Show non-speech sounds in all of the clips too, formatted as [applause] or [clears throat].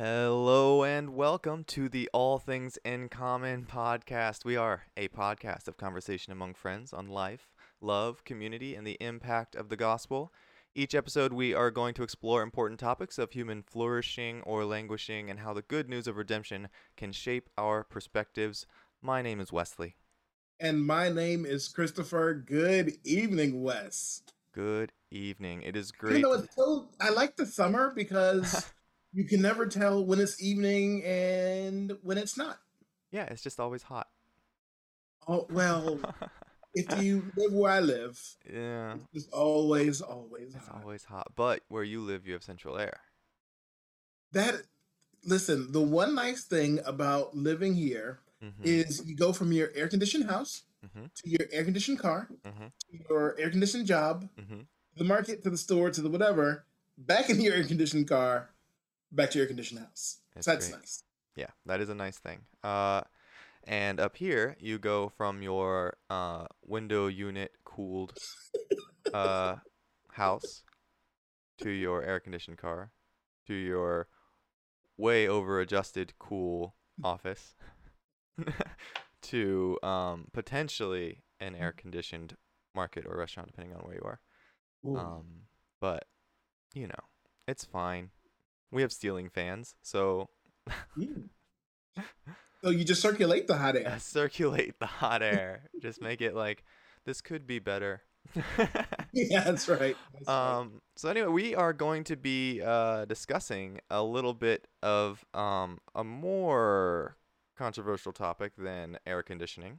Hello and welcome to the All Things in Common podcast. We are a podcast of conversation among friends on life, love, community, and the impact of the gospel. Each episode, we are going to explore important topics of human flourishing or languishing and how the good news of redemption can shape our perspectives. My name is Wesley. And my name is Christopher. Good evening, Wes. Good evening. It is You great. know, it's so I like the summer because [laughs] you can never tell when it's evening and when it's not. yeah, it's just always hot. Oh well, [laughs] if you live where I live, yeah, it's always, always it's hot. always hot. But where you live, you have central air. That listen, the one nice thing about living here Mm-hmm. is you go from your air conditioned house Mm-hmm. to your air conditioned car, Mm-hmm. to your air conditioned job, Mm-hmm. to the market, to the store, to the whatever, back in your air conditioned car, back to your conditioned house. That's so that's nice. Yeah, that is a nice thing. Uh, and up here, you go from your uh, window unit cooled [laughs] uh, house to your air conditioned car to your way over adjusted cool office [laughs] to um, potentially an air conditioned market or restaurant, depending on where you are. Um, but, you know, it's fine. We have ceiling fans, so Mm. [laughs] So you just circulate the hot air. [laughs] circulate the hot air. Just make it like this could be better. [laughs] yeah, that's right. That's right. um. So anyway, we are going to be uh, discussing a little bit of um a more controversial topic than air conditioning.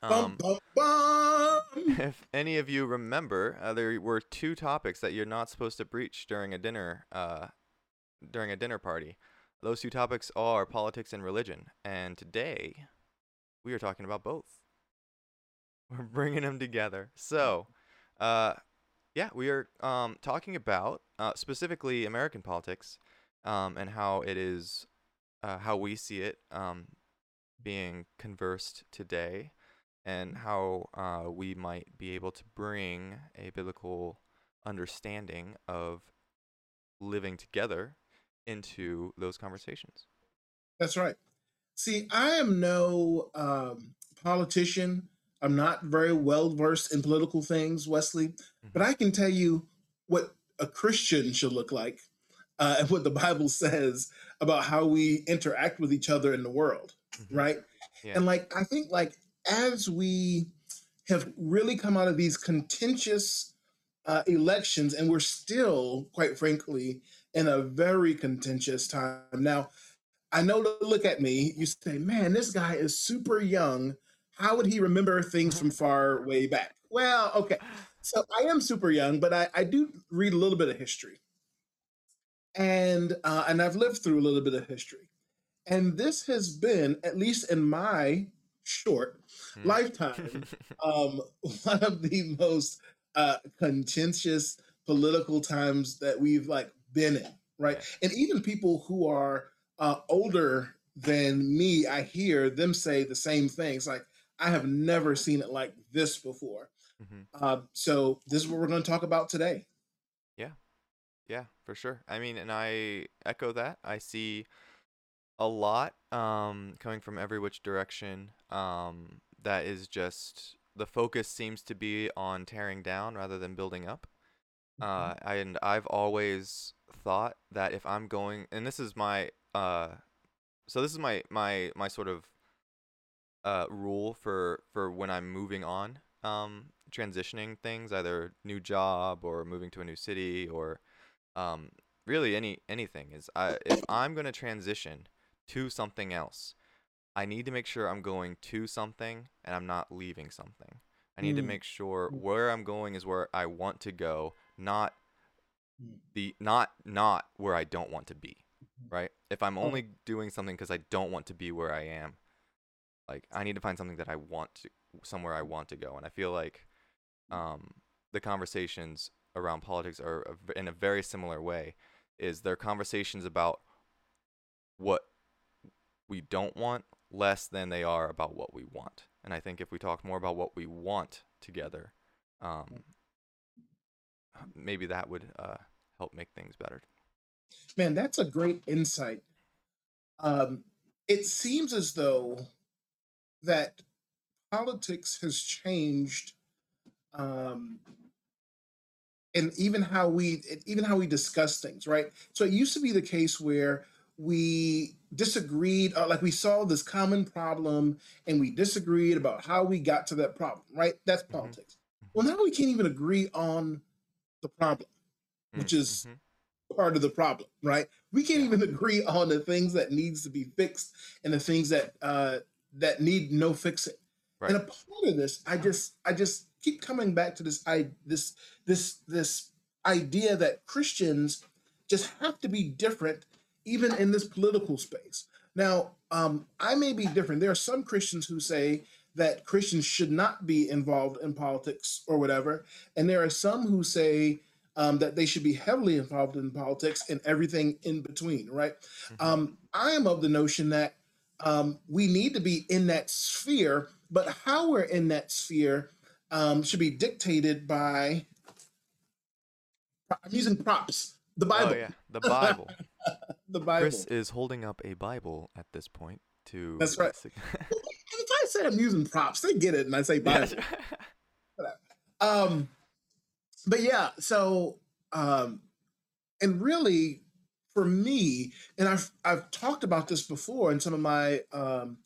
Bum, Um, bum, bum. if any of you remember, uh, there were two topics that you're not supposed to breach during a dinner uh, during a dinner party. Those two topics are politics and religion, and today we are talking about both. [laughs] We're bringing them together. So, uh, yeah, we are um, talking about uh, specifically American politics um, and how it is, uh, how we see it um, being conversed today, and how uh, we might be able to bring a biblical understanding of living together into those conversations. That's right. See, I am no um, politician. I'm not very well versed in political things, Wesley, but I can tell you what a Christian should look like uh, and what the Bible [laughs] says about how we interact with each other in the world, Mhm. right? Yeah. And like, I think like as we have really come out of these contentious uh, elections, and we're still, quite frankly, in a very contentious time now. I know to look at me, you say, man, this guy is super young. How would he remember things from far way back? Well, okay. So I am super young, but I, I do read a little bit of history. And uh, and I've lived through a little bit of history. And this has been, at least in my short Hmm. lifetime, [laughs] um, [laughs] one of the most uh, contentious political times that we've like been in, right? And even people who are uh, older than me, I hear them say the same things. Like I have never seen it like this before. Mm-hmm. Uh, so this is what we're going to talk about today. Yeah, yeah, for sure. I mean, and I echo that. I see a lot um, coming from every which direction. Um, that is just the focus seems to be on tearing down rather than building up. Uh, and I've always thought that if I'm going, and this is my, uh, so this is my my my sort of uh, rule for for when I'm moving on, um, transitioning things, either new job or moving to a new city or um, really any anything is I, if I'm going to transition to something else, I need to make sure I'm going to something and I'm not leaving something. I need to Mm. make sure where I'm going is where I want to go, not. The not not where I don't want to be. Mhm. Right? If I'm Oh. only doing something because I don't want to be where I am, like I need to find something that I want to somewhere I want to go. And I feel like um, the conversations around politics are in a very similar way. Is they're conversations about what we don't want less than they are about what we want. And I think if we talk more about what we want together, um, maybe that would uh, help make things better. Man, that's a great insight. Um, it seems as though that politics has changed um, and even how we even how we discuss things right? So it used to be the case where we disagreed uh, like we saw this common problem and we disagreed about how we got to that problem right? That's hmm politics. Well now we can't even agree on the problem which is Mm-hmm. part of the problem right we can't Yeah. even [laughs] agree on the things that needs to be fixed and the things that uh that need no fixing Right. and a part of this i just i just keep coming back to this i this this this idea that christians just have to be different even in this political space now um i may be different there are some christians who say that christians should not be involved in politics or whatever and there are some who say um, that they should be heavily involved in politics and everything in between right hmm um, i am of the notion that um, we need to be in that sphere, but how we're in that sphere um, should be dictated by. I'm using props. The Oh Bible. yeah, the [laughs] Bible. the Bible. Chris is holding up a Bible at this point to. That's right. [laughs] If I say I'm using props, they get it, and I say Bible. [laughs] Um, but yeah, so um, and really for me, and I've I've talked about this before in some of my um,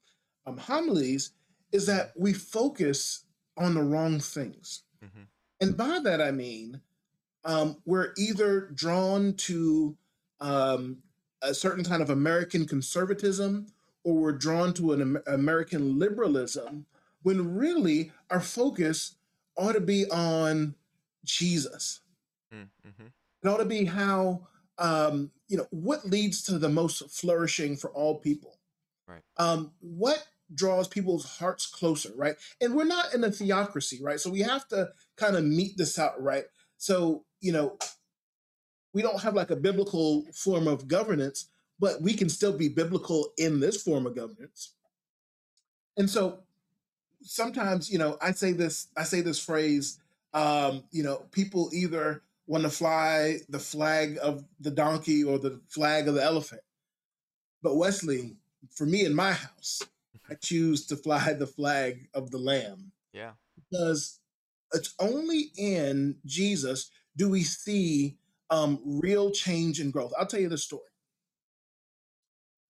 um, homilies, is that we focus on the wrong things, mm-hmm. and by that I mean um, we're either drawn to um, a certain kind of American conservatism, or we're drawn to an Am- American liberalism, when really our focus ought to be on Jesus. Mm, mhm. It ought to be how, um, you know, what leads to the most flourishing for all people. Right. Um, what draws people's hearts closer, right? And we're not in a theocracy, right? So we have to kind of meet this out, right? So, you know, we don't have like a biblical form of governance, but we can still be biblical in this form of governance. And so sometimes, you know, I say this, I say this phrase, um, you know, people either want to fly the flag of the donkey or the flag of the elephant. But Wesley, for me in my house, [laughs] I choose to fly the flag of the lamb Yeah. because it's only in Jesus do we see um, real change and growth. I'll tell you this story.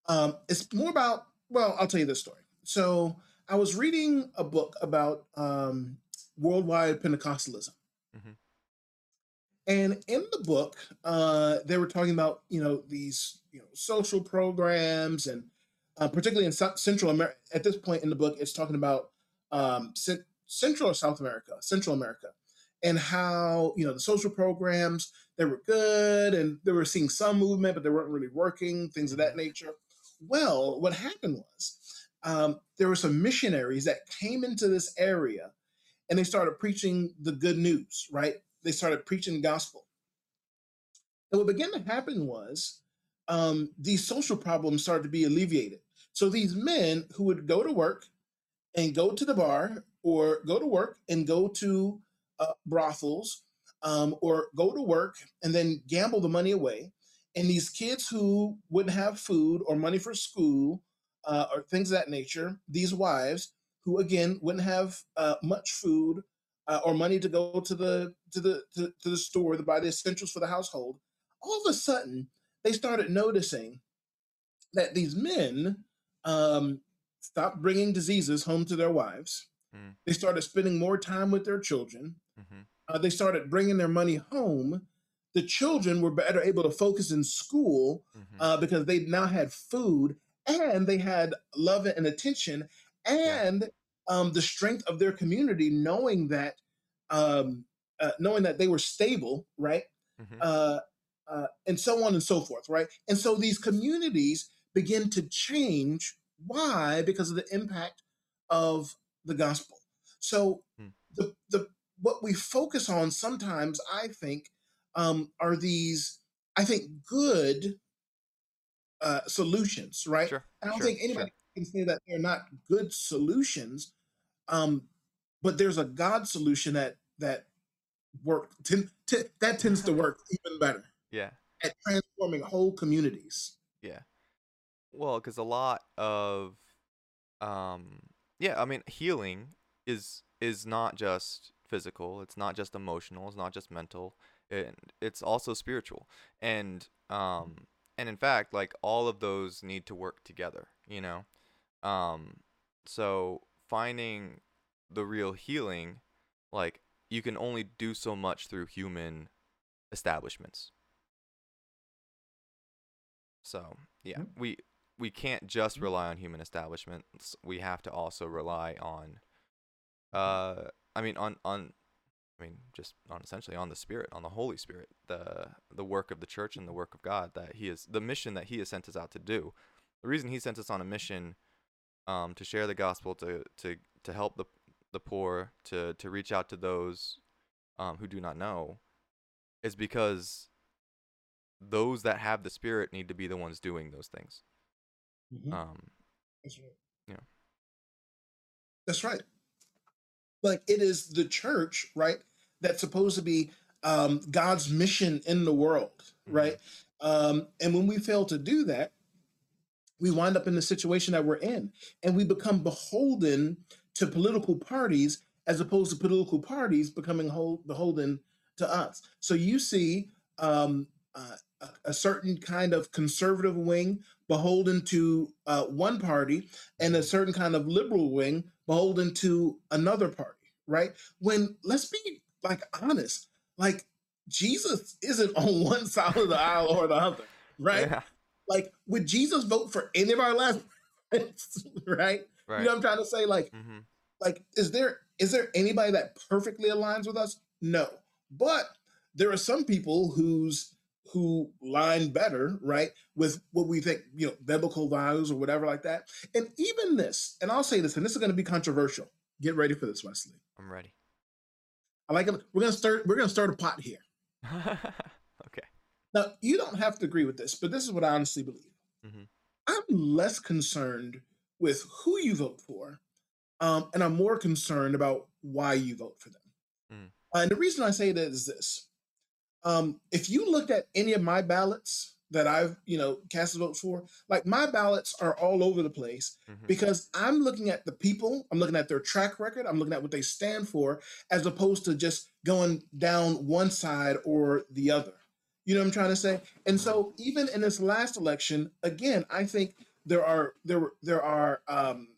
Um, it's more about, well, I'll tell you this story. So I was reading a book about um, worldwide Pentecostalism. Mhm. And in the book, uh, they were talking about, you know, these, you know, social programs and uh, particularly in Cent- Central America. At this point in the book, it's talking about um, Cent- Central or South America, Central America, and how you know the social programs they were good and they were seeing some movement, but they weren't really working, things of that nature. Well, what happened was um, there were some missionaries that came into this area and they started preaching the good news, right? They started preaching the gospel. And what began to happen was um, these social problems started to be alleviated. So these men who would go to work and go to the bar or go to work and go to uh, brothels um, or go to work and then gamble the money away. And these kids who wouldn't have food or money for school uh, or things of that nature, these wives who again wouldn't have uh, much food uh, or money to go to the to the to, to the store to buy the essentials for the household, all of a sudden they started noticing that these men um, stopped bringing diseases home to their wives. Mm. They started spending more time with their children. Mhm. Uh, they started bringing their money home. The children were better able to focus in school Mhm. uh, because they now had food and they had love and attention Yeah. and um, the strength of their community, knowing that um, uh, knowing that they were stable, right? Mhm. uh, uh, and so on and so forth, right? And so these communities begin to change. Why? Because of the impact of the gospel. So Hmm. the the what we focus on sometimes, I think, um, are these, I think, good uh, solutions, right? Sure. I don't sure. think anybody can say that they're not good solutions, um, but there's a God solution that that work ten, ten, that tends to work [laughs] even better. Yeah. at transforming whole communities. Yeah. Well, because a lot of, um, yeah, I mean, healing is is not just physical. It's not just emotional. It's not just mental. And it's also spiritual. And um, and in fact, like all of those need to work together. You know, um, so finding the real healing, like you can only do so much through human establishments. So yeah, we we can't just Mhm. rely on human establishments. We have to also rely on, uh, I mean on on, I mean just on essentially on the Spirit, on the Holy Spirit, the the work of the church and the work of God that He is the mission that He has sent us out to do. The reason He sent us on a mission, um, to share the gospel, to to to help the the poor, to to reach out to those, um, who do not know, is because those that have the Spirit need to be the ones doing those things. Mhm. Um, That's right. Yeah. That's right. Like it is the church, right? That's supposed to be um, God's mission in the world, Mhm. right? Um, and when we fail to do that, we wind up in the situation that we're in, and we become beholden to political parties as opposed to political parties becoming hold, beholden to us. So you see um, uh, a, certain kind of conservative wing beholden to uh, one party, and a certain kind of liberal wing beholden to another party, right? When let's be like honest, like Jesus isn't [laughs] on one side of the aisle or the other, right? Yeah. Like, would Jesus vote for any of our last presidents, right? [laughs] Right. You know what I'm trying to say? Like, mm-hmm. like is there is there anybody that perfectly aligns with us? No, but there are some people who's who line better, right, with what we think, you know, biblical values or whatever like that. And even this, and I'll say this, and this is going to be controversial. Get ready for this, Wesley. I'm ready. I like it. We're gonna start. We're gonna start a pot here. [laughs] Now, you don't have to agree with this, but this is what I honestly believe. Mhm. I'm less concerned with who you vote for, um, and I'm more concerned about why you vote for them. Mm. and the reason I say that is this: um, if you looked at any of my ballots that I've, you know, cast a vote for, like my ballots are all over the place Mhm. because I'm looking at the people, I'm looking at their track record, I'm looking at what they stand for, as opposed to just going down one side or the other. You know what I'm trying to say? And so even in this last election, again, I think there are there were there are um,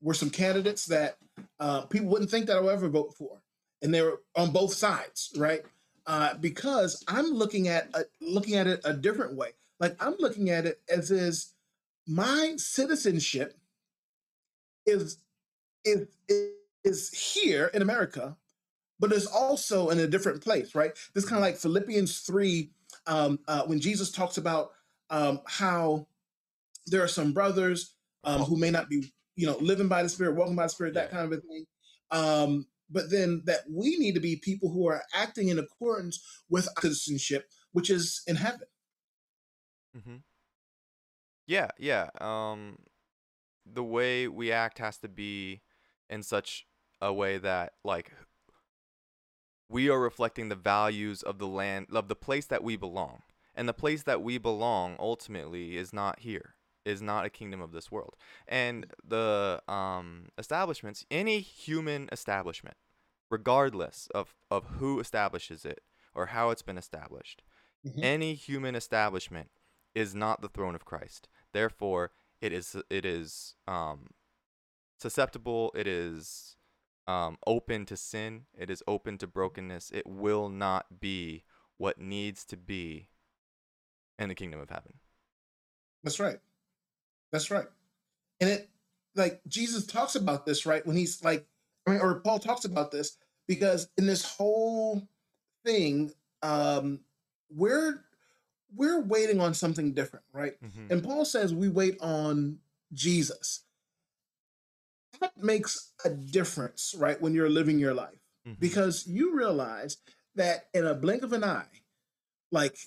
were some candidates that uh, people wouldn't think that I would ever vote for, and they were on both sides, right? Uh, because I'm looking at a, looking at it a different way. Like I'm looking at it as is my citizenship is is is here in America, but it's also in a different place, right? This kind of like Philippians three, um, uh, when Jesus talks about um, how there are some brothers um, who may not be, you know, living by the Spirit, walking by the Spirit, that kind of a thing. Um, but then that we need to be people who are acting in accordance with our citizenship, which is in heaven. Mm-hmm. Yeah, yeah. Um, the way we act has to be in such a way that like we are reflecting the values of the land of the place that we belong. And the place that we belong ultimately is not here. Is not a kingdom of this world. And the um establishments, any human establishment, regardless of, of who establishes it or how it's been established, Mhm. any human establishment is not the throne of Christ. Therefore, it is it is um, susceptible. It is um, open to sin. It is open to brokenness. It will not be what needs to be in the kingdom of heaven. That's right. That's right. And it like Jesus talks about this, right? When he's like, I mean, or Paul talks about this because in this whole thing, um, we're we're waiting on something different, right? Mm-hmm. And Paul says we wait on Jesus. That makes a difference, right, when you're living your life Mm-hmm. because you realize that in a blink of an eye, like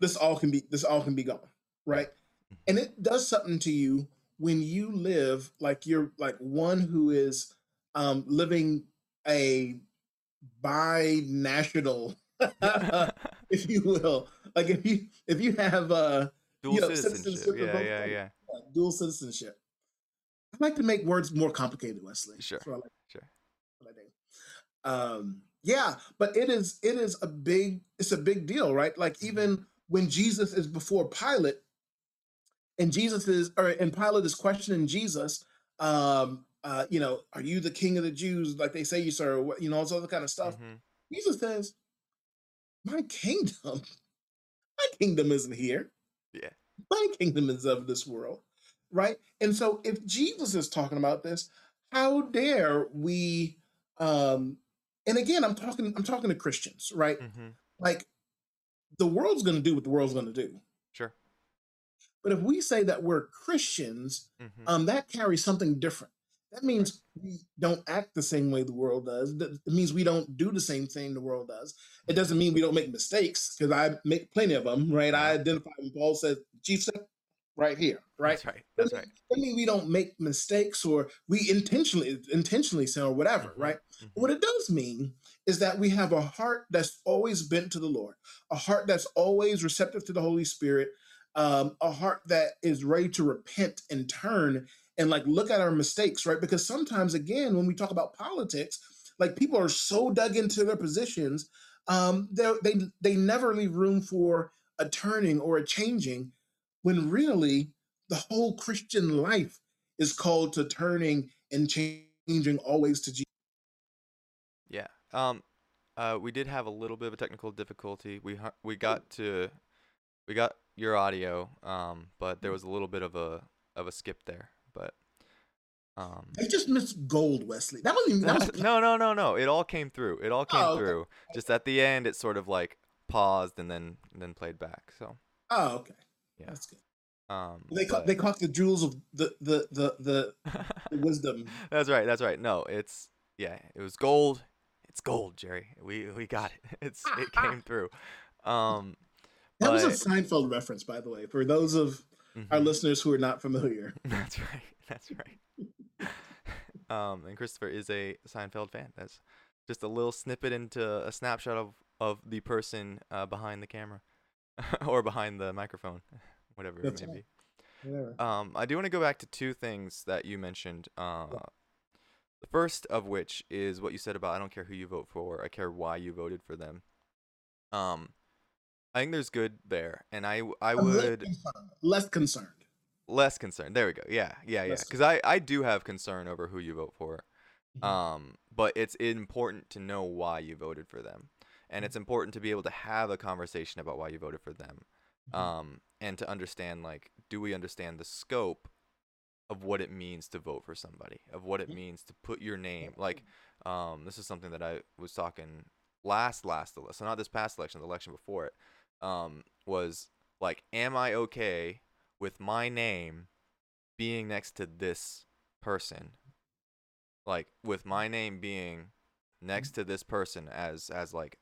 this all can be this all can be gone, right? And it does something to you when you live like you're like one who is um living a binational, [laughs] if you will, like if you if you have uh Dual you know, citizenship. citizenship Yeah, yeah, yeah. yeah, dual citizenship. I like to make words more complicated, Wesley. Sure. That's what I like Sure. what I do. Um, yeah, but it is it is a big it's a big deal, right? Like Mhm. even when Jesus is before Pilate, and Jesus is or and Pilate is questioning Jesus, um, uh, you know, are you the king of the Jews, like they say you sir, you know, all this other kind of stuff. Mm-hmm. Jesus says, My kingdom, [laughs] my kingdom isn't here. Yeah. My kingdom is of this world. Right. And so if Jesus is talking about this, how dare we um and again I'm talking I'm talking to Christians, right? Mhm. Like the world's gonna do what the world's gonna do. Sure. But if we say that we're Christians, Mhm. um, that carries something different. That means we don't act the same way the world does. That- It means we don't do the same thing the world does. It doesn't mean we don't make mistakes because I make plenty of them, right? I identify when Paul says, "Chief, right here," right? That's right. That's right. Doesn't mean we don't make mistakes or we intentionally intentionally sin or whatever, Mhm. right? Mhm. What it does mean is that we have a heart that's always bent to the Lord, a heart that's always receptive to the Holy Spirit, um, a heart that is ready to repent and turn and like look at our mistakes, right? Because sometimes, again, when we talk about politics, like people are so dug into their positions, um, they they never leave room for a turning or a changing, when really the whole Christian life is called to turning and changing always to Jesus. Yeah. Um, uh, we did have a little bit of a technical difficulty. We we got to we got your audio, um, but there was a little bit of a of a skip there. But um, I just missed gold, Wesley. That wasn't even that was [laughs] no, no, no, no. It all came through. It all came Oh, okay. through. Just at the end, it sort of like paused and then and then played back. So Oh, okay. Yeah. That's good. um, They ca- but- they caught the jewels of the the the the, [laughs] the wisdom. that's right. That's right. No, it's yeah. It was gold. It's gold, Jerry. We we got it. [laughs] It's it came [laughs] through. Um, That was a Seinfeld reference, by the way, for those of our mhm. listeners who are not familiar. That's right. That's right. um, and Christopher is a Seinfeld fan. That's just a little snippet into a snapshot of of the person uh, behind the camera or behind the microphone, whatever That's it may right. be. Whatever. Um, I do want to go back to two things that you mentioned. Uh, the first of which is what you said about I don't care who you vote for, I care why you voted for them. Um, I think there's good there, and I I I'm less would concerned. less concerned. less concerned. There we go. Yeah, yeah, yeah. Because I I do have concern over who you vote for. Mhm. Um, but it's important to know why you voted for them, and it's important to be able to have a conversation about why you voted for them. Um, and to understand like do we understand the scope of what it means to vote for somebody of what it means to put your name like um, this is something that i was talking last last election so not this past election the election before it um, was like am i okay with my name being next to this person? Like with my name being next to this person as as like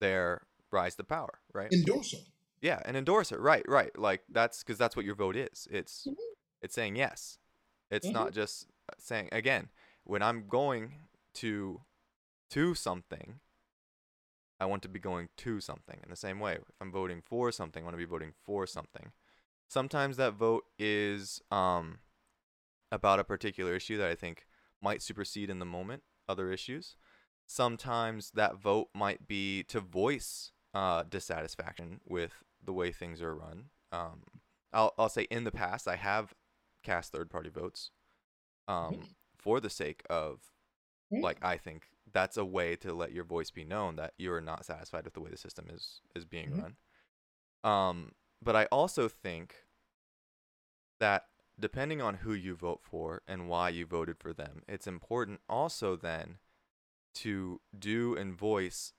their rise to power right Endorse them. yeah, and endorse it. Right, right. Like that's because that's what your vote is. It's Mhm. it's saying yes. It's Mhm. not just uh, saying again. When I'm going to to something, I want to be going to something. In the same way, if I'm voting for something, I want to be voting for something. Sometimes that vote is um about a particular issue that I think might supersede in the moment other issues. Sometimes that vote might be to voice uh, dissatisfaction with the way things are run. Um, I'll I'll say in the past I have cast third party votes um, for the sake of like I think that's a way to let your voice be known that you are not satisfied with the way the system is is being Mhm. run. Um, but I also think that depending on who you vote for and why you voted for them, it's important also then to do and voice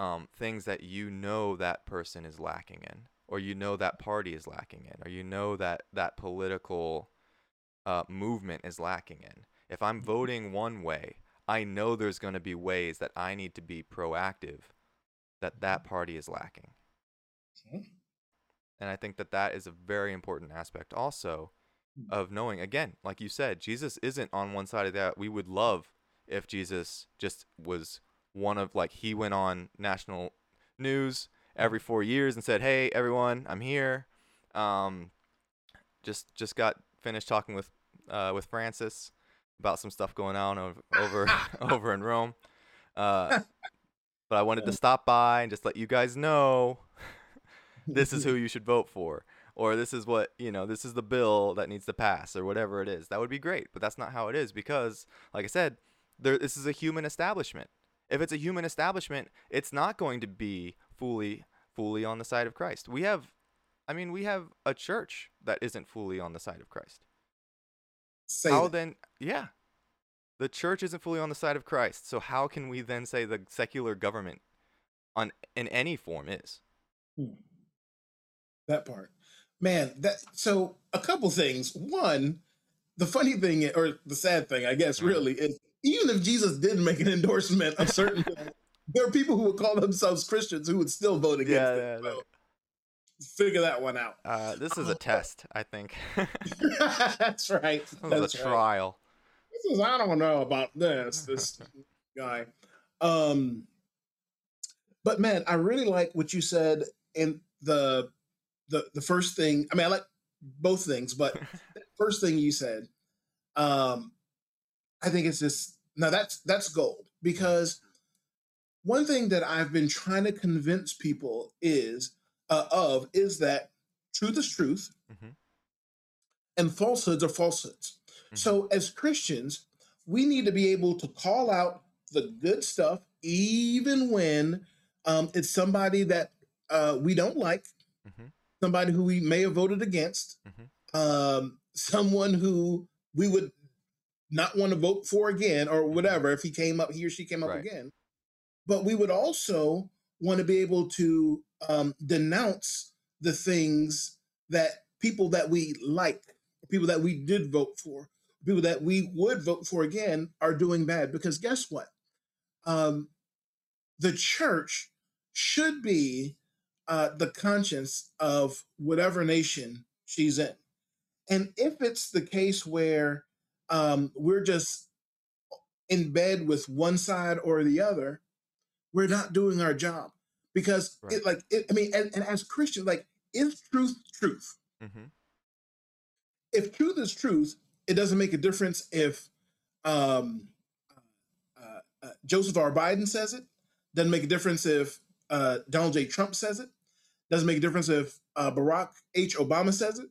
um, things that you know that person is lacking in, or you know that party is lacking in, or you know that that political uh, movement is lacking in. If I'm voting one way, I know there's going to be ways that I need to be proactive that that party is lacking. Okay. And I think that that is a very important aspect also of knowing, again, like you said, Jesus isn't on one side of that. We would love if Jesus just was one of, like, he went on national news every four years and said, "Hey, everyone, I'm here." Um, just just got finished talking with uh, with Francis about some stuff going on over over, [laughs] over in Rome. Uh, but I wanted to stop by and just let you guys know [laughs] this is who you should vote for or this is what you know this is the bill that needs to pass or whatever it is that would be great but that's not how it is because like i said there this is a human establishment if it's a human establishment it's not going to be fully fully on the side of christ we have i mean we have a church that isn't fully on the side of christ Say how that. then yeah the church isn't fully on the side of christ so how can we then say the secular government on in any form is Hmm. That part. Man, that so a couple things. One, the funny thing or the sad thing, I guess, Mhm. really, is even if Jesus didn't make an endorsement of certain [laughs] things, there are people who would call themselves Christians who would still vote against Yeah, it. yeah, So figure that one out. uh, this is a [laughs] test i think [laughs] That's right. this That's a right. trial This is I don't know about this, this guy. Um but man, I really like what you said in the the the first thing. I mean, I like both things, but first thing you said, um, I think it's just now that's that's gold because one thing that I've been trying to convince people is uh, of is that truth is truth Mhm. and falsehoods are falsehoods. Mhm. So as Christians, we need to be able to call out the good stuff, even when um, it's somebody that uh, we don't like, Mhm. somebody who we may have voted against, Mhm. um, someone who we would not want to vote for again, or whatever, if he came up, he or she came up Right. again. But we would also want to be able to um, denounce the things that people that we like, people that we did vote for, people that we would vote for again are doing bad. Because guess what? Um, the church should be uh, the conscience of whatever nation she's in. And if it's the case where um, we're just in bed with one side or the other, we're not doing our job. Because Right. it like it, I mean, and, and as Christians, like is truth truth? Mm-hmm. if truth is truth, it doesn't make a difference if um, uh, uh, Joseph R. Biden says it. Doesn't make a difference if uh, Donald J. Trump says it. Doesn't make a difference if uh, Barack H. Obama says it.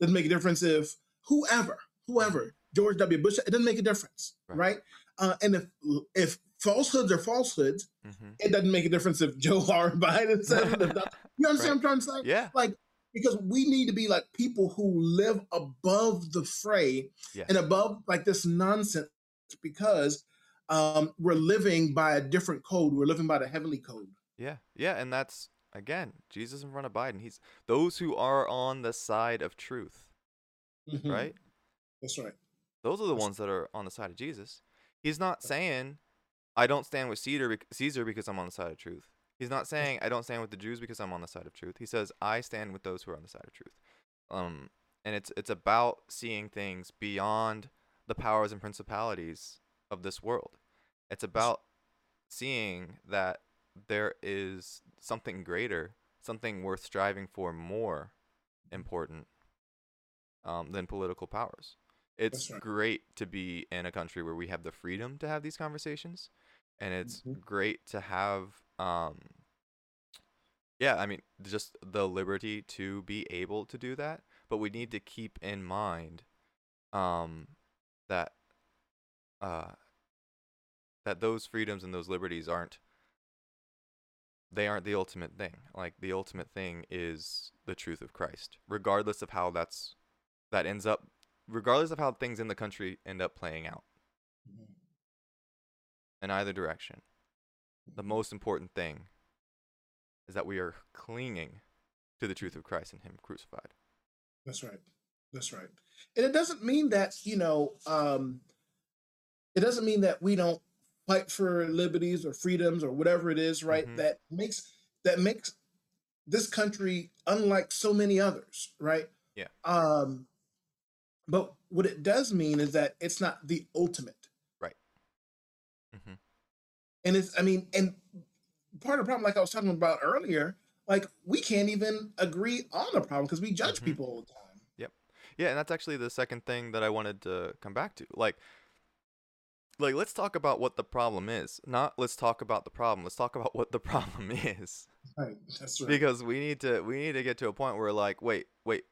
Doesn't make a difference if whoever, whoever, George W. Bush. It doesn't make a difference, Right. right? Uh, and if if falsehoods are falsehoods, Mm-hmm. it doesn't make a difference if Joe [laughs] R. Biden says it. You [laughs] understand what I'm trying to say? Yeah. like because we need to be like people who live above the fray Yes. and above like this nonsense because um we're living by a different code we're living by the heavenly code Yeah, yeah, and that's again Jesus in front of Pilate. He's those who are on the side of truth, Mhm. right? that's right Those are the ones that are on the side of Jesus. He's not saying I don't stand with Caesar, Caesar because I'm on the side of truth. He's not saying I don't stand with the Jews because I'm on the side of truth. He says I stand with those who are on the side of truth. Um, and it's it's about seeing things beyond the powers and principalities of this world. It's about seeing that there is something greater, something worth striving for more important um, than political powers. It's right. great to be in a country where we have the freedom to have these conversations, and it's Mhm. great to have, um, yeah, I mean, just the liberty to be able to do that. But we need to keep in mind, um, that, uh, that those freedoms and those liberties aren't they aren't the ultimate thing. Like the ultimate thing is the truth of Christ, regardless of how that's that ends up regardless of how things in the country end up playing out in either direction. The most important thing is that we are clinging to the truth of Christ and him crucified. that's right that's right and it doesn't mean that you know um it doesn't mean that we don't fight for liberties or freedoms or whatever it is right Mhm. that makes that makes this country unlike so many others right Yeah. um but what it does mean is that it's not the ultimate Right. Mhm. and it's i mean and part of the problem, like I was talking about earlier, like we can't even agree on a problem because we judge Mhm. people all the time. Yep. Yeah, and that's actually the second thing that I wanted to come back to. Like like let's talk about what the problem is. Not let's talk about the problem. Let's talk about what the [laughs] problem is. Right. That's right. Because we need to we need to get to a point where like, wait, wait,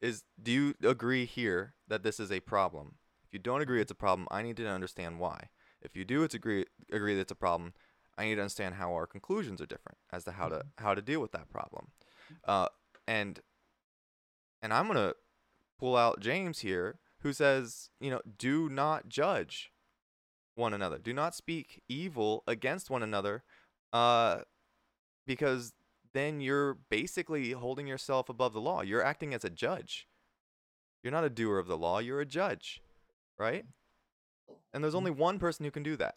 is do you agree here that this is a problem? If you don't agree it's a problem, I need to understand why. If you do it's agree agree that it's a problem, I need to understand how our conclusions are different as to how to how to deal with that problem. Uh and and I'm gonna pull out James here, who says, you know, do not judge one another. Do not speak evil against one another, uh, because then you're basically holding yourself above the law. You're acting as a judge. You're not a doer of the law, you're a judge, right? And there's only one person who can do that.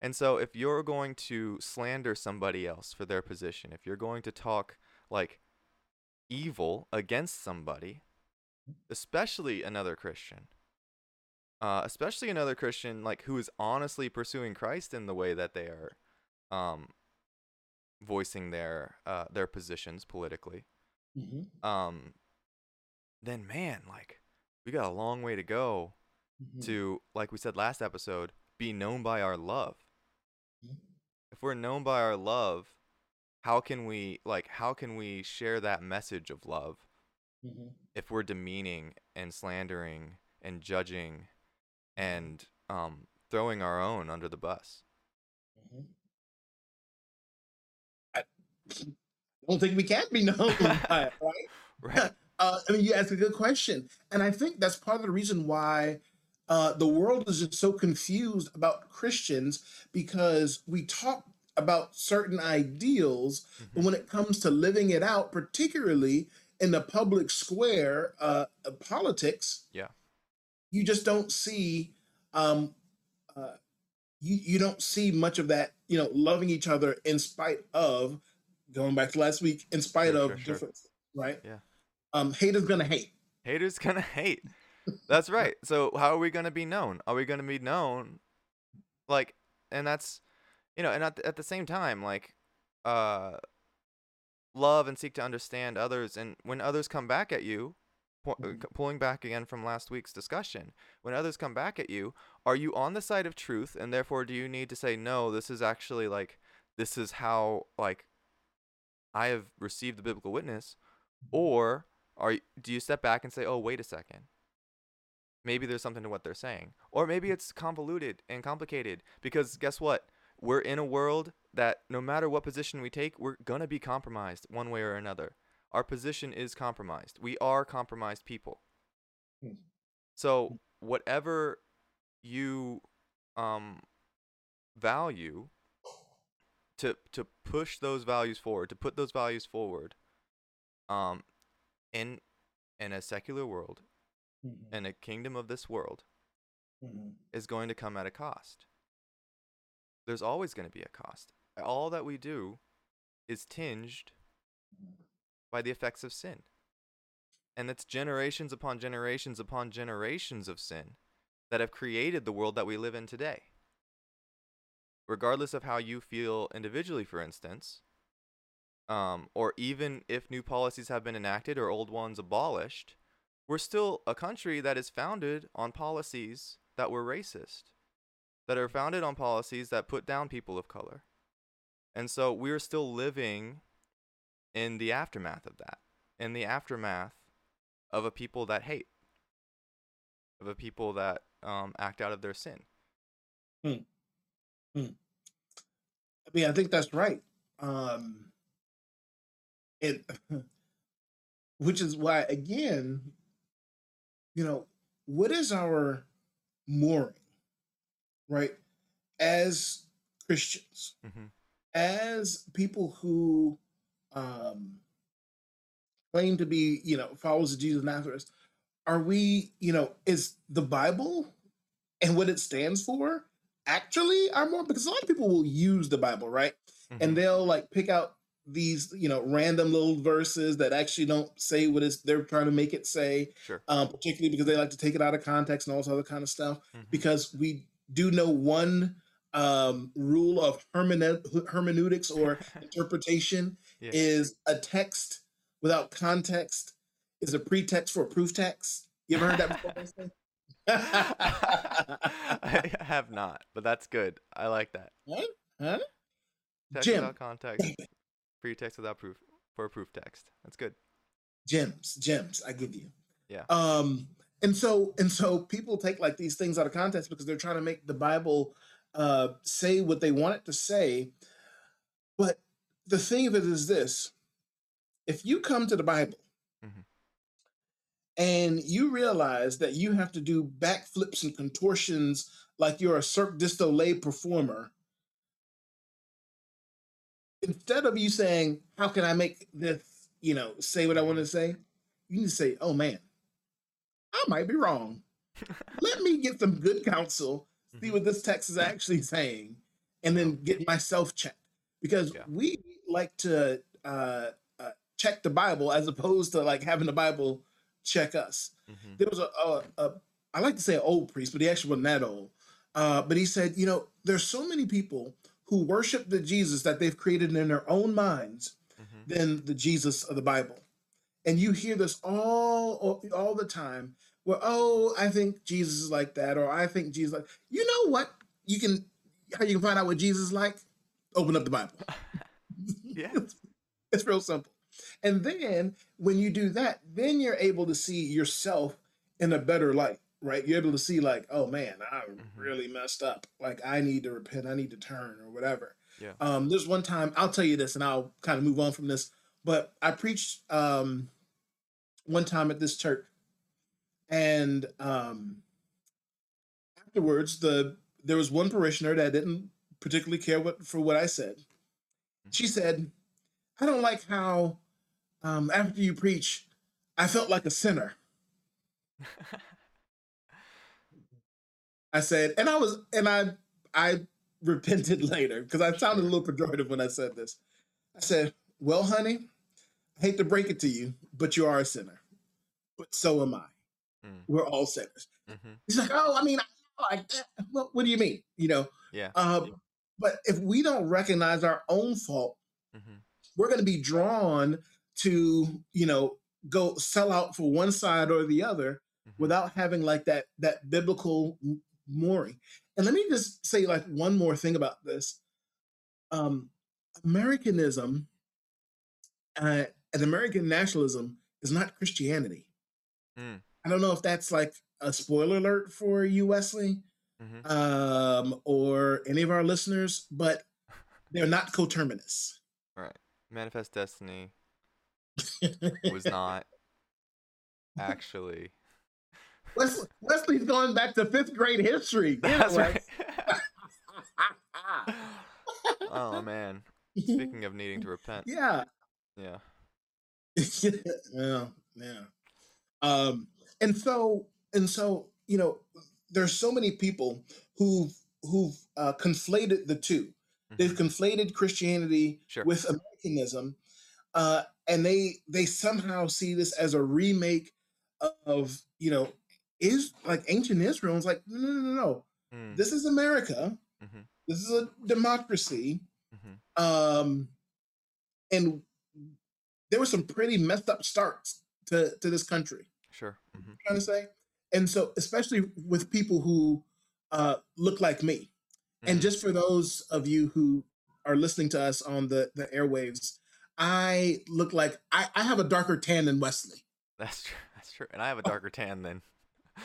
And so if you're going to slander somebody else for their position, if you're going to talk like evil against somebody, especially another Christian, uh, especially another Christian like who is honestly pursuing Christ in the way that they are um, voicing their uh, their positions politically, Mhm, um, then man, like we got a long way to go mhm, to, like we said last episode, be known by our love. Mhm. If we're known by our love, how can we like how can we share that message of love mhm. if we're demeaning and slandering and judging and um, throwing our own under the bus? I don't think we can be [laughs] known by it, right? [laughs] Right. Uh, I mean, you ask a good question, and I think that's part of the reason why uh, the world is just so confused about Christians because we talk about certain ideals, but Mhm. when it comes to living it out, particularly in the public square uh, politics, Yeah. you just don't see um, uh, you you don't see much of that. You know, loving each other in spite of going back to last week, in spite Sure, of sure, sure. right? Yeah. Um, hate is gonna hate. Haters gonna [laughs] hate. [laughs] That's right. So how are we gonna be known? Are we gonna be known like and that's you know, and at the, at the same time, like uh love and seek to understand others and when others come back at you pu- uh, Mhm. pulling back again from last week's discussion when others come back at you are you on the side of truth and therefore do you need to say no this is actually like this is how like i have received the biblical witness or are do you step back and say oh wait a second. Maybe there's something to what they're saying. Or maybe it's convoluted and complicated because guess what? We're in a world that no matter what position we take we're going to be compromised one way or another. Our position is compromised. We are compromised people. Hmm. so whatever you um value to to push those values forward to put those values forward um in in a secular world Mhm, in a kingdom of this world mhm, is going to come at a cost. There's always going to be a cost. All that we do is tinged by the effects of sin. And it's generations upon generations upon generations of sin that have created the world that we live in today regardless of how you feel individually for instance um, or even if new policies have been enacted or old ones abolished we're still a country that is founded on policies that were racist that are founded on policies that put down people of color. And so we're still living in the aftermath of that in the aftermath of a people that hate of a people that um, act out of their sin I mean, I think that's right. Um, it, [laughs] which is why, again, you know, what is our mooring, right? As Christians, hmm as people who um, claim to be, you know, followers of Jesus of Nazareth, are we, you know, is the Bible and what it stands for actually are more? Because a lot of people will use the Bible, right? hmm and they'll like pick out these you know random little verses that actually don't say what it's they're trying to make it say sure um, particularly because they like to take it out of context and all this other kind of stuff Mhm. because we do know one um, rule of hermeneutics or [laughs] interpretation yeah. is a text without context is a pretext for a proof text. You ever heard that [laughs] before? [laughs] I have not, but that's good. I like that. What? Huh? Text Jim. without context. Pretext without proof for a proof text. That's good. Gems, gems. I give you. Yeah. Um, and so and so people take like these things out of context because they're trying to make the Bible uh, say what they want it to say. But the thing of it is this: if you come to the Bible. And you realize that you have to do backflips and contortions like you're a Cirque du Soleil performer, instead of you saying, "How can I make this?" You know, say what I want to say. You need to say, "Oh man, I might be wrong. Let me get some good counsel, see mm-hmm. what this text is actually saying, and then get myself checked." Because yeah. we like to uh, uh, check the Bible as opposed to like having the Bible check us. Mm-hmm. There was a, a, a I like to say an old priest, but he actually wasn't that old. Uh, but he said, you know, there's so many people who worship the Jesus that they've created in their own minds mm-hmm. than the Jesus of the Bible. And you hear this all all the time. Well, oh, I think Jesus is like that, or I think Jesus like. You know what? You can how you can find out what Jesus is like. Open up the Bible. [laughs] yeah, it's, [laughs] it's real simple. And then when you do that, then you're able to see yourself in a better light right? You're able to see like, oh man, I mm-hmm. really messed up. Like I need to repent, I need to turn or whatever. Yeah. Um, there's one time I'll tell you this and I'll kind of move on from this, but I preached um one time at this church and um afterwards the there was one parishioner that didn't particularly care what for what I said. Mm-hmm. She said, I don't like how um after you preach, I felt like a sinner. I said, and I was, and I, I repented [laughs] later because I sounded a little pejorative when I said this. I said, "Well, honey, I hate to break it to you, but you are a sinner. But so am I. Mm. We're all sinners." Mm-hmm. He's like, "Oh, I mean, I like that. Well, what do you mean? You know?" Yeah. Um, but if we don't recognize our own fault, mm-hmm. we're going to be drawn to, you know, go sell out for one side or the other mm-hmm. without having like that that biblical mooring. And let me just say like one more thing about this. Um, Americanism uh, and American nationalism is not Christianity. Mm. I don't know if that's like a spoiler alert for you, Wesley, mm-hmm. um, or any of our listeners, but they're not coterminous. Right. Manifest Destiny was [laughs] not actually Wesley, Wesley's going back to fifth grade history. That's right. [laughs] oh man. Speaking of needing to repent. [laughs] Yeah. Yeah. yeah. Yeah. Um, and so and so, you know, there's so many people who've who've uh, conflated the 2 mm-hmm. They've conflated Christianity sure. with Americanism, uh, and they they somehow see this as a remake of you know is like ancient Israel. It's like, no, no, no, no. Mm. This is America. Mm-hmm. This is a democracy. Mm-hmm. Um, and there were some pretty messed up starts to, to this country. Sure. Mm-hmm. trying to say. And so, especially with people who uh, look like me. And mm. just for those of you who are listening to us on the, the airwaves, I look like I, I have a darker tan than Wesley. That's true. That's true. And I have a darker oh. tan than [laughs]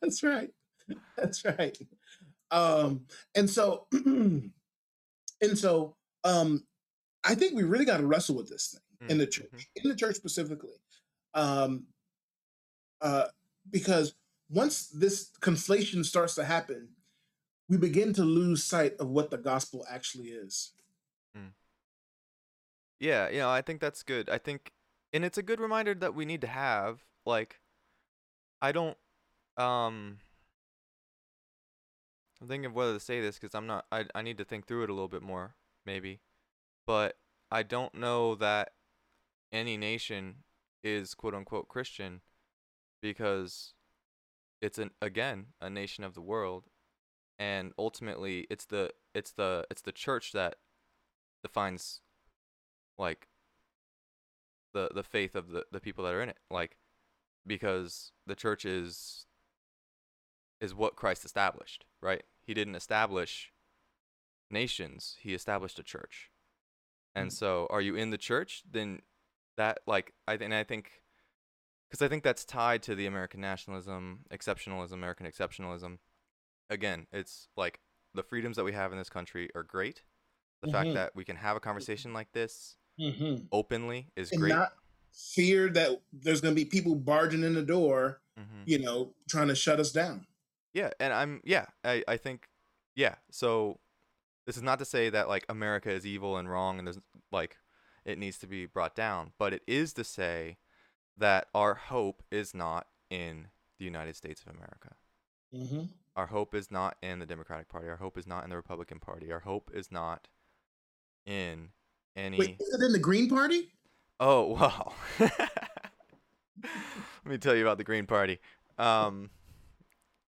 That's right. That's right. Um, and so, [clears throat] and so, um, I think we really got to wrestle with this thing in the church, mm-hmm. in the church specifically, um, uh, because once this conflation starts to happen, we begin to lose sight of what the gospel actually is. Mm. Yeah, you know, I think that's good. I think and it's a good reminder that we need to have like i don't um i'm thinking of whether to say this because i'm not I, I need to think through it a little bit more maybe but i don't know that any nation is quote unquote christian because it's an again a nation of the world and ultimately it's the it's the it's the church that defines like the the faith of the the people that are in it like because the church is is what Christ established right? He didn't establish nations he established a church. And Mm. so are you in the church? Then that like i and i think because i think that's tied to the american nationalism exceptionalism american exceptionalism again it's like the freedoms that we have in this country are great the fact Mhm. that we can have a conversation like this Mhm. openly is And great not fear that there's going to be people barging in the door, hmm you know, trying to shut us down. Yeah, and I'm yeah, I I think yeah. So this is not to say that like America is evil and wrong and there's like it needs to be brought down, but it is to say that our hope is not in the United States of America. Our hope is not in the Democratic Party. Our hope is not in the Republican Party. Our hope is not in any Wait, is it in the Green Party? Oh [laughs] wow. Let me tell you about the Green Party. Um,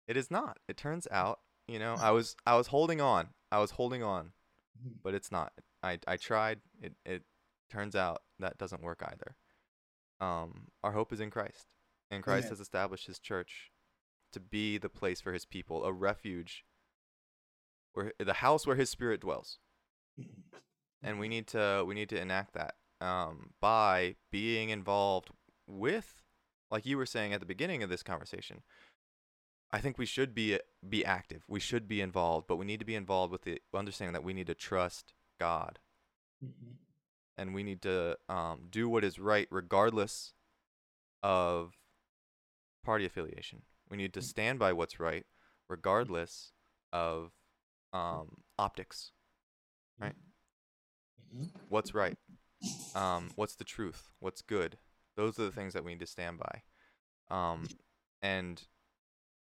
it is not. It turns out, you know, I was I was holding on. I was holding on, Mhm. but it's not. I I tried. It it turns out that doesn't work either. Um, our hope is in Christ, and Christ Amen. has established His church to be the place for His people, a refuge, where the house where His Spirit dwells. And we need to we need to enact that um, by being involved with like you were saying at the beginning of this conversation i think we should be be active. We should be involved but we need to be involved with the understanding that we need to trust god. Mhm. and we need to um, do what is right regardless of party affiliation we need to stand by what's right regardless of um, optics Right. Mhm. what's right um what's the truth what's good those are the things that we need to stand by um and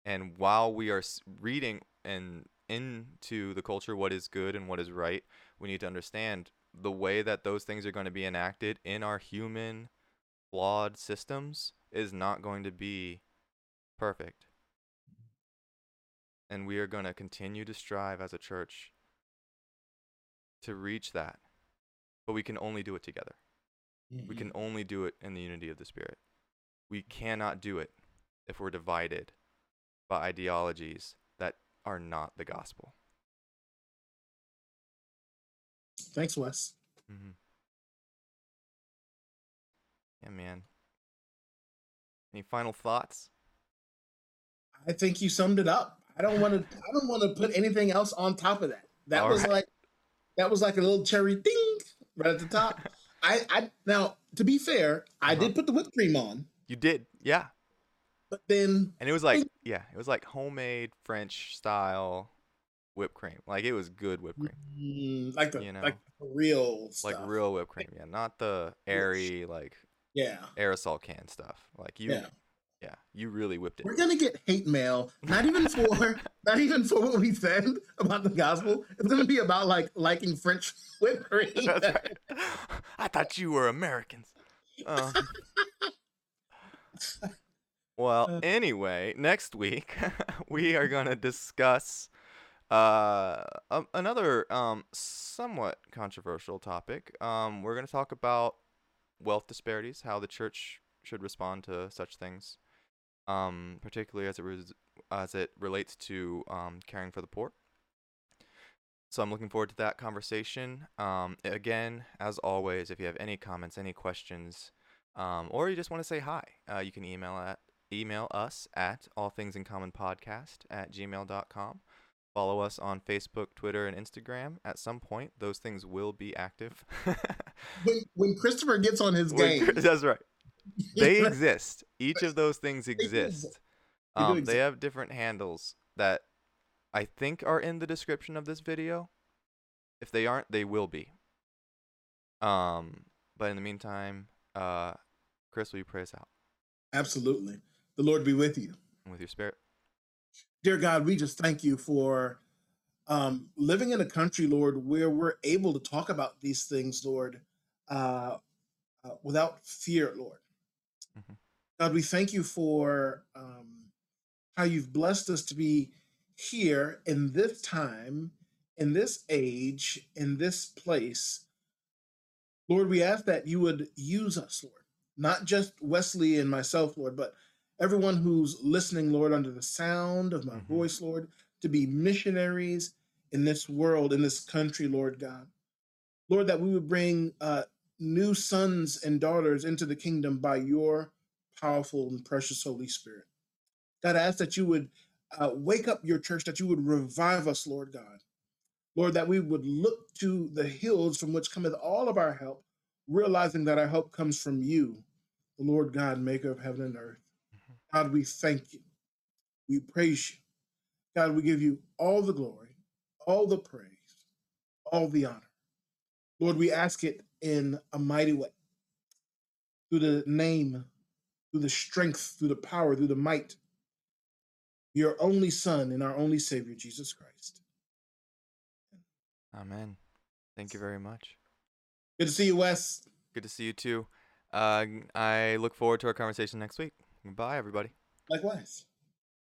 and while we are reading and into the culture what is good and what is right we need to understand the way that those things are going to be enacted in our human flawed systems is not going to be perfect and we are going to continue to strive as a church to reach that but we can only do it together we Mhm. can only do it in the unity of the Spirit. We cannot do it if we're divided by ideologies that are not the gospel. Thanks, Wes. Mm-hmm. Yeah, man. Any final thoughts? I think you summed it up. I don't want to. I don't want to put anything else on top of that. That All was right. like, that was like a little cherry ding right at the top. [laughs] I, I now to be fair, I Uh-huh. did put the whipped cream on, You did, yeah. but then And it was like, yeah, it was like homemade French style whipped cream. Like it was good whipped cream, mm, like the You know. like the real like real whipped cream. Yeah, not the airy like Yeah, aerosol can stuff. Like you, yeah. Yeah, you really whipped it. We're gonna get hate mail, not even for [laughs] not even for what we said about the gospel. It's gonna be about like liking French whipped cream. [laughs] That's right. I thought you were Americans. Uh. well, Uh. anyway, next week [laughs] we are going to discuss uh, a- another um, somewhat controversial topic. Um, we're going to talk about wealth disparities, how the church should respond to such things, um, particularly as it res- as it relates to um, caring for the poor. So I'm looking forward to that conversation. Um, again, as always, if you have any comments, any questions, um, or you just want to say hi, uh, you can email at email us at allthingsincommonpodcast at gmail.com. Follow us on Facebook, Twitter, and Instagram. At some point, those things will be active. [laughs] when when Christopher gets on his When game, [laughs] That's right. [laughs] They exist. Each of those things exist. Um, they have different handles that I think are in the description of this video. If they aren't, they will be. Um, but in the meantime, uh, Chris, will you pray us out Absolutely. The Lord be with you. and with your spirit? Dear God, we just thank you for um, living in a country, Lord, where we're able to talk about these things, Lord, uh, uh, without fear, Lord. Mhm. God, we thank you for um, how you've blessed us to be here in this time, in this age, in this place. Lord, we ask that you would use us, Lord, not just Wesley and myself, Lord, but everyone who's listening, Lord, under the sound of my Mhm. voice, Lord, to be missionaries in this world, in this country, Lord God. Lord, that we would bring uh, new sons and daughters into the kingdom by your powerful and precious Holy Spirit. God, I ask that you would uh, wake up your church, that you would revive us, Lord God. Lord, that we would look to the hills from which cometh all of our help, realizing that our help comes from you, the Lord God, maker of heaven and earth. God, we thank you. We praise you. God, we give you all the glory, all the praise, all the honor. Lord, we ask it in a mighty way through the name, through the strength, through the power, through the might, your only Son and our only Savior, Jesus Christ. Amen. Thank you very much. Good to see you, Wes. Good to see you too. Uh, I look forward to our conversation next week. Bye, everybody. Likewise.